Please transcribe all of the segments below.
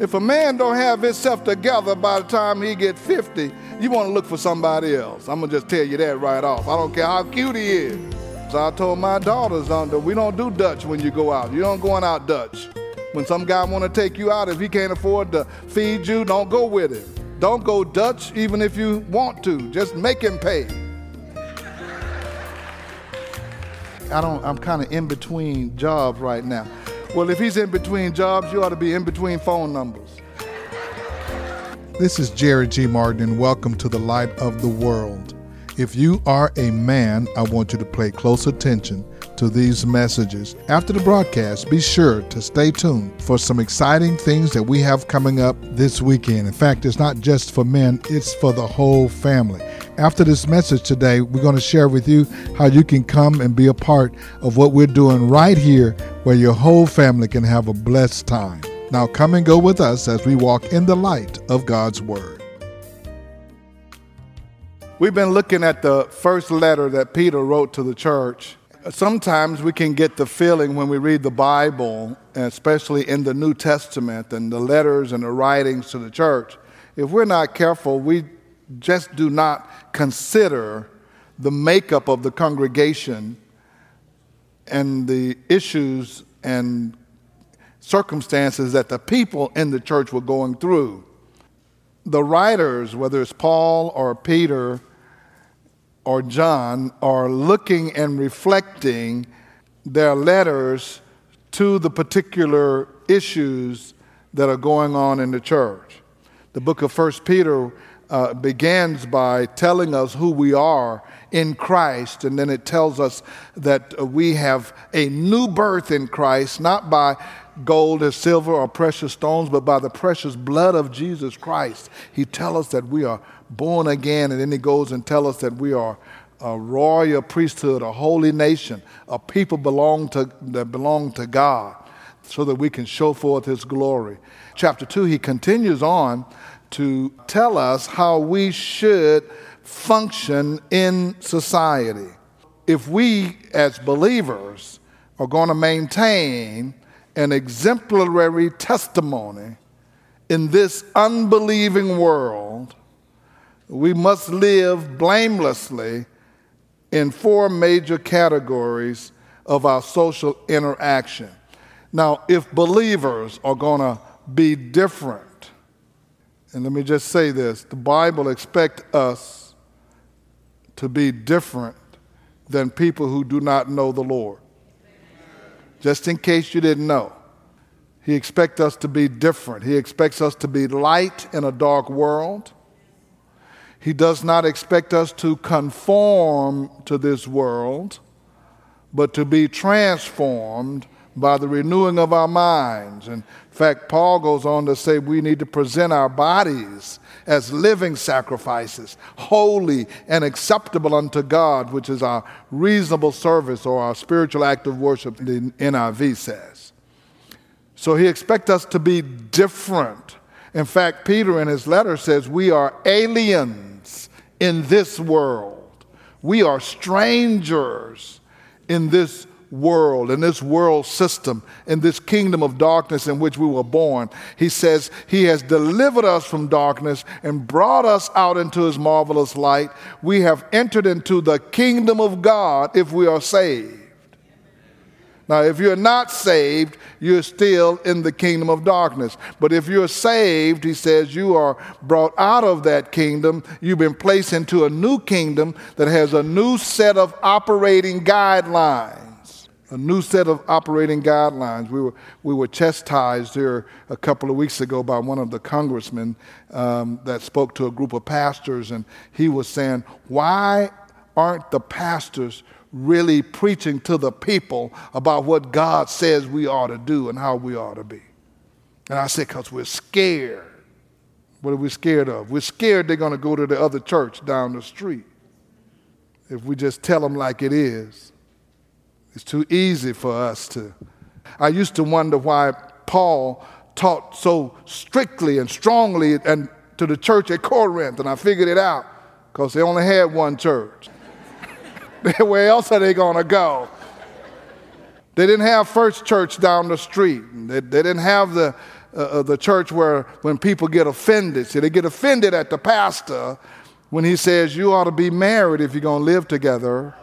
If a man don't have himself together by the time he get 50, you want to look for somebody else. I'm gonna just tell you that right off. I don't care how cute he is. So I told my daughters, we don't do Dutch when you go out. You don't going out Dutch. When some guy want to take you out, if he can't afford to feed you, don't go with him. Don't go Dutch even if you want to. Just make him pay. I don't I'm kind of in between jobs right now. Well, if he's in between jobs, you ought to be in between phone numbers. This is Jerry G. Martin, and welcome to the Light of the World. If you are a man, I want you to pay close attention to these messages. After the broadcast, be sure to stay tuned for some exciting things that we have coming up this weekend. In fact, it's not just for men, it's for the whole family. After this message today, we're going to share with you how you can come and be a part of what we're doing right here where your whole family can have a blessed time. Now, come and go with us as we walk in the light of God's Word. We've been looking at the first letter that Peter wrote to the church. Sometimes we can get the feeling when we read the Bible, especially in the New Testament and the letters and the writings to the church, if we're not careful, we just do not consider the makeup of the congregation and the issues and circumstances that the people in the church were going through. The writers, whether it's Paul or Peter or John, are looking and reflecting their letters to the particular issues that are going on in the church. The book of First Peter uh, begins by telling us who we are in Christ, and then it tells us that we have a new birth in Christ, not by gold or silver or precious stones, but by the precious blood of Jesus Christ. He tells us that we are born again, and then he goes and tells us that we are a royal priesthood, a holy nation, a people belong to, that belong to God, so that we can show forth his glory. Chapter 2, he continues on to tell us how we should function in society. If we, as believers, are going to maintain an exemplary testimony in this unbelieving world, we must live blamelessly in four major categories of our social interaction. Now, if believers are going to be different, and let me just say this the Bible expects us to be different than people who do not know the Lord. Just in case you didn't know. He expects us to be different. He expects us to be light in a dark world. He does not expect us to conform to this world, but to be transformed by the renewing of our minds. In fact, Paul goes on to say we need to present our bodies as living sacrifices, holy and acceptable unto God, which is our reasonable service or our spiritual act of worship, the NIV says. So he expects us to be different. In fact, Peter in his letter says we are aliens in this world. We are strangers in this world, in this world system, in this kingdom of darkness in which we were born. He says, He has delivered us from darkness and brought us out into His marvelous light. We have entered into the kingdom of God if we are saved. Now, if you're not saved, you're still in the kingdom of darkness. But if you're saved, he says, you are brought out of that kingdom. You've been placed into a new kingdom that has a new set of operating guidelines a new set of operating guidelines. We were, we were chastised here a couple of weeks ago by one of the congressmen um, that spoke to a group of pastors, and he was saying, Why aren't the pastors really preaching to the people about what God says we ought to do and how we ought to be? And I said, Because we're scared. What are we scared of? We're scared they're going to go to the other church down the street. If we just tell them like it is. It's too easy for us to. I used to wonder why Paul taught so strictly and strongly and to the church at Corinth, and I figured it out because they only had one church. Where else are they going to go? They didn't have First Church down the street. They, they didn't have the uh, uh, the church where when people get offended, see, they get offended at the pastor when he says you ought to be married if you're going to live together.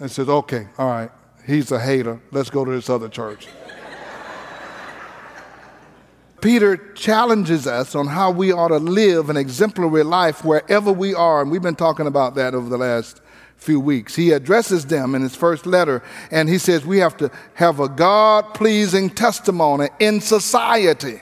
And says, okay, all right, he's a hater. Let's go to this other church. Peter challenges us on how we ought to live an exemplary life wherever we are. And we've been talking about that over the last few weeks. He addresses them in his first letter, and he says we have to have a God pleasing testimony in society.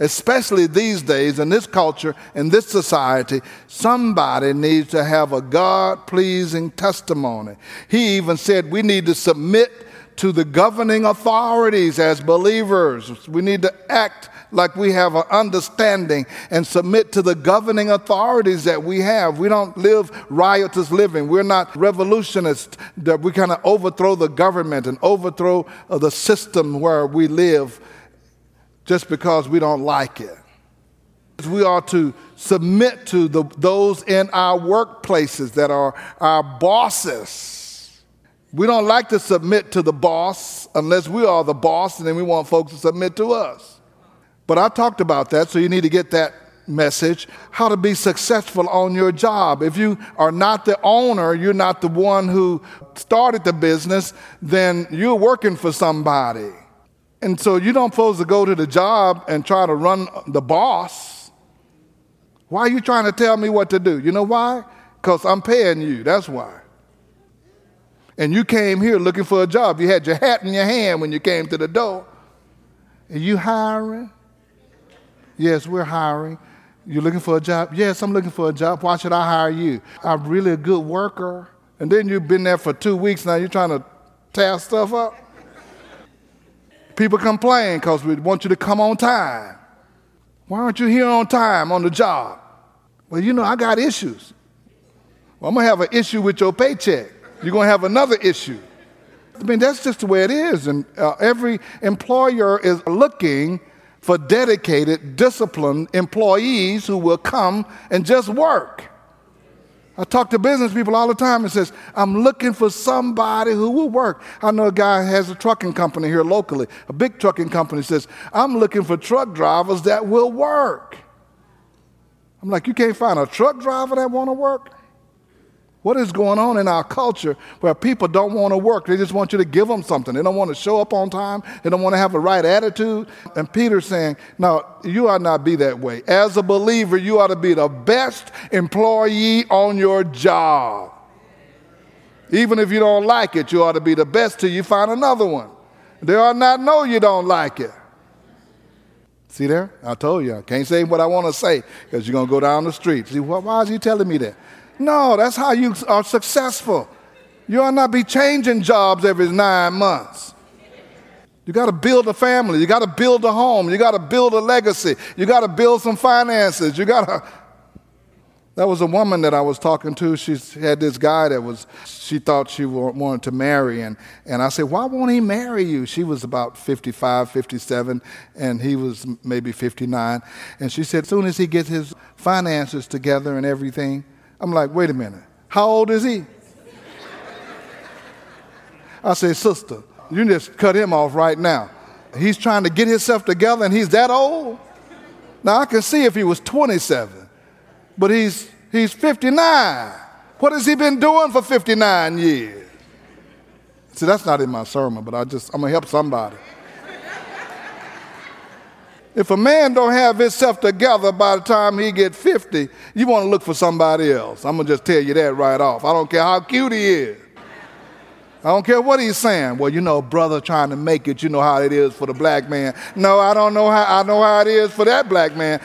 Especially these days, in this culture, in this society, somebody needs to have a God pleasing testimony. He even said we need to submit to the governing authorities as believers. We need to act like we have an understanding and submit to the governing authorities that we have. We don't live riotous living. We're not revolutionists that we kind of overthrow the government and overthrow uh, the system where we live just because we don't like it. We are to submit to the, those in our workplaces that are our bosses we don't like to submit to the boss unless we are the boss and then we want folks to submit to us. But I talked about that, so you need to get that message how to be successful on your job. If you are not the owner, you're not the one who started the business, then you're working for somebody. And so you don't supposed to go to the job and try to run the boss. Why are you trying to tell me what to do? You know why? Because I'm paying you. That's why and you came here looking for a job. You had your hat in your hand when you came to the door. Are you hiring? Yes, we're hiring. You're looking for a job? Yes, I'm looking for a job. Why should I hire you? I'm really a good worker. And then you've been there for two weeks now, you're trying to tear stuff up. People complain because we want you to come on time. Why aren't you here on time on the job? Well, you know, I got issues. Well, I'm going to have an issue with your paycheck you're going to have another issue. I mean, that's just the way it is. And uh, every employer is looking for dedicated, disciplined employees who will come and just work. I talk to business people all the time and says, I'm looking for somebody who will work. I know a guy has a trucking company here locally, a big trucking company says, I'm looking for truck drivers that will work. I'm like, you can't find a truck driver that want to work? What is going on in our culture where people don't want to work? They just want you to give them something. They don't want to show up on time. They don't want to have the right attitude. And Peter's saying, No, you ought not be that way. As a believer, you ought to be the best employee on your job. Even if you don't like it, you ought to be the best till you find another one. They ought not know you don't like it. See there? I told you. I can't say what I want to say because you're going to go down the street. See, why is he telling me that? No, that's how you are successful. You ought not be changing jobs every nine months. You got to build a family. You got to build a home. You got to build a legacy. You got to build some finances. You got to. That was a woman that I was talking to. She had this guy that was, she thought she wanted to marry. And, and I said, Why won't he marry you? She was about 55, 57, and he was maybe 59. And she said, As soon as he gets his finances together and everything, I'm like, wait a minute. How old is he? I say, sister, you just cut him off right now. He's trying to get himself together and he's that old. Now I can see if he was 27, but he's he's 59. What has he been doing for 59 years? See, that's not in my sermon, but I just I'm gonna help somebody. If a man don't have himself together by the time he get 50, you want to look for somebody else. I'm going to just tell you that right off. I don't care how cute he is. I don't care what he's saying. Well, you know, brother trying to make it, you know how it is for the black man. No, I don't know how I know how it is for that black man.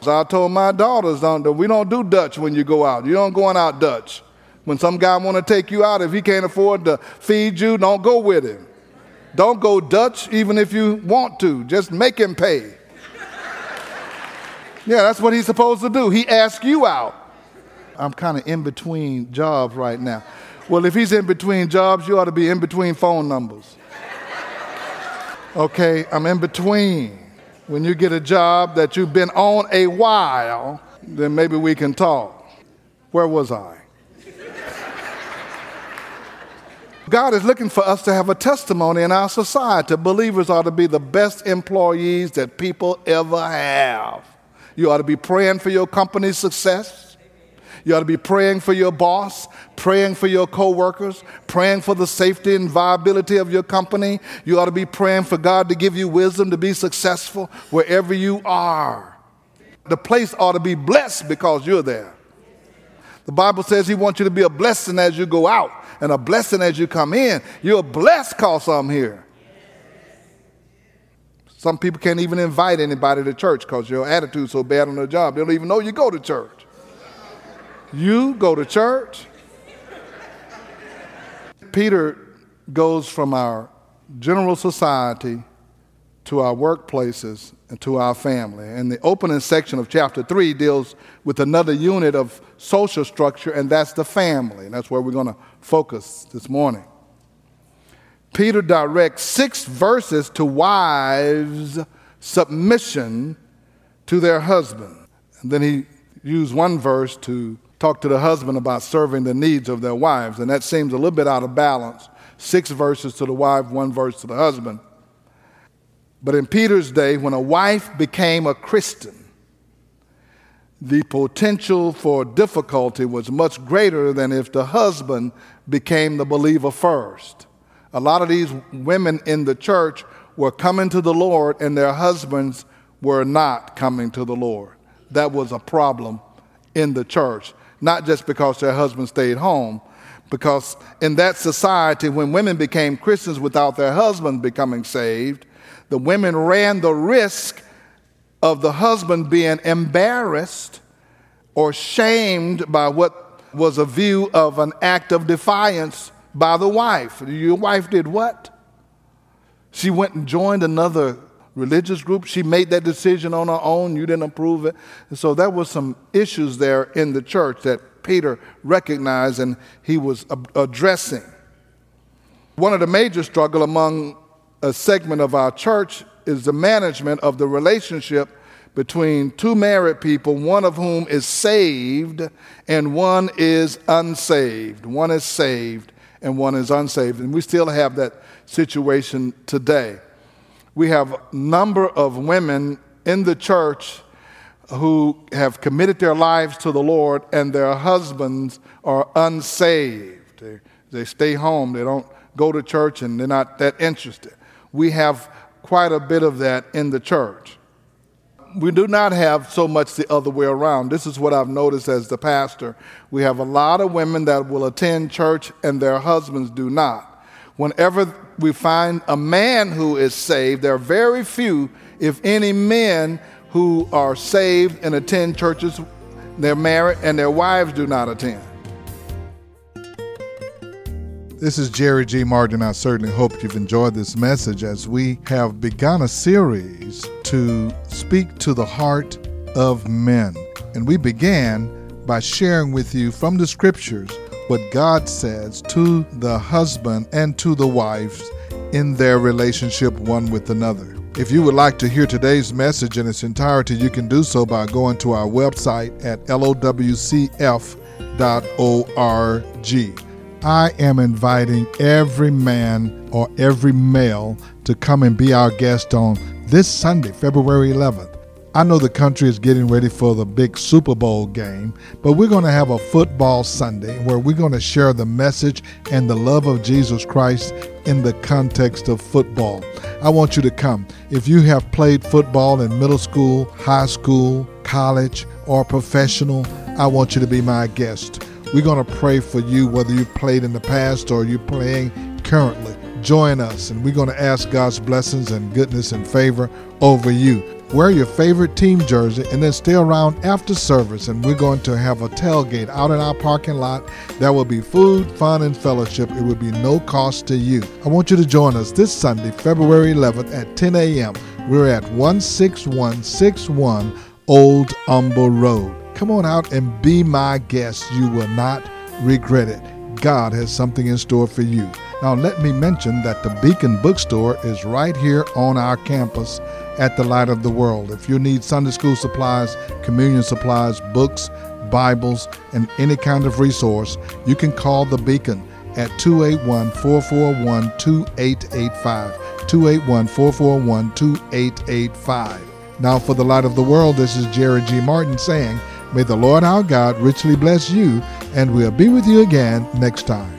So I told my daughters, don't, we don't do Dutch when you go out. You don't going out Dutch. When some guy want to take you out, if he can't afford to feed you, don't go with him. Don't go Dutch even if you want to. Just make him pay. Yeah, that's what he's supposed to do. He asks you out. I'm kind of in between jobs right now. Well, if he's in between jobs, you ought to be in between phone numbers. Okay, I'm in between. When you get a job that you've been on a while, then maybe we can talk. Where was I? God is looking for us to have a testimony in our society. Believers ought to be the best employees that people ever have. You ought to be praying for your company's success. You ought to be praying for your boss, praying for your coworkers, praying for the safety and viability of your company. You ought to be praying for God to give you wisdom to be successful wherever you are. The place ought to be blessed because you're there. The Bible says He wants you to be a blessing as you go out and a blessing as you come in. You're blessed because I'm here. Some people can't even invite anybody to church because your attitude's so bad on the job. They don't even know you go to church. You go to church. Peter goes from our general society to our workplaces and to our family. And the opening section of chapter 3 deals with another unit of social structure, and that's the family. And that's where we're going to focus this morning. Peter directs six verses to wives' submission to their husband. And then he used one verse to talk to the husband about serving the needs of their wives. And that seems a little bit out of balance. Six verses to the wife, one verse to the husband. But in Peter's day, when a wife became a Christian, the potential for difficulty was much greater than if the husband became the believer first. A lot of these women in the church were coming to the Lord and their husbands were not coming to the Lord. That was a problem in the church, not just because their husbands stayed home, because in that society, when women became Christians without their husbands becoming saved, the women ran the risk of the husband being embarrassed or shamed by what was a view of an act of defiance by the wife. Your wife did what? She went and joined another religious group. She made that decision on her own. You didn't approve it. And so there were some issues there in the church that Peter recognized and he was addressing. One of the major struggle among a segment of our church is the management of the relationship between two married people, one of whom is saved and one is unsaved. One is saved and one is unsaved. And we still have that situation today. We have a number of women in the church who have committed their lives to the Lord and their husbands are unsaved. They, they stay home, they don't go to church, and they're not that interested we have quite a bit of that in the church. We do not have so much the other way around. This is what I've noticed as the pastor. We have a lot of women that will attend church and their husbands do not. Whenever we find a man who is saved, there are very few, if any, men who are saved and attend churches. They're married and their wives do not attend. This is Jerry G. Martin. I certainly hope you've enjoyed this message as we have begun a series to speak to the heart of men. And we began by sharing with you from the scriptures what God says to the husband and to the wives in their relationship one with another. If you would like to hear today's message in its entirety, you can do so by going to our website at lowcf.org. I am inviting every man or every male to come and be our guest on this Sunday, February 11th. I know the country is getting ready for the big Super Bowl game, but we're going to have a football Sunday where we're going to share the message and the love of Jesus Christ in the context of football. I want you to come. If you have played football in middle school, high school, college, or professional, I want you to be my guest. We're going to pray for you, whether you've played in the past or you're playing currently. Join us, and we're going to ask God's blessings and goodness and favor over you. Wear your favorite team jersey and then stay around after service, and we're going to have a tailgate out in our parking lot. There will be food, fun, and fellowship. It will be no cost to you. I want you to join us this Sunday, February 11th at 10 a.m. We're at 16161 Old Humble Road. Come on out and be my guest. You will not regret it. God has something in store for you. Now, let me mention that the Beacon Bookstore is right here on our campus at the Light of the World. If you need Sunday school supplies, communion supplies, books, Bibles, and any kind of resource, you can call the Beacon at 281 441 2885. 281 441 2885. Now, for the light of the world, this is Jerry G. Martin saying, May the Lord our God richly bless you, and we'll be with you again next time.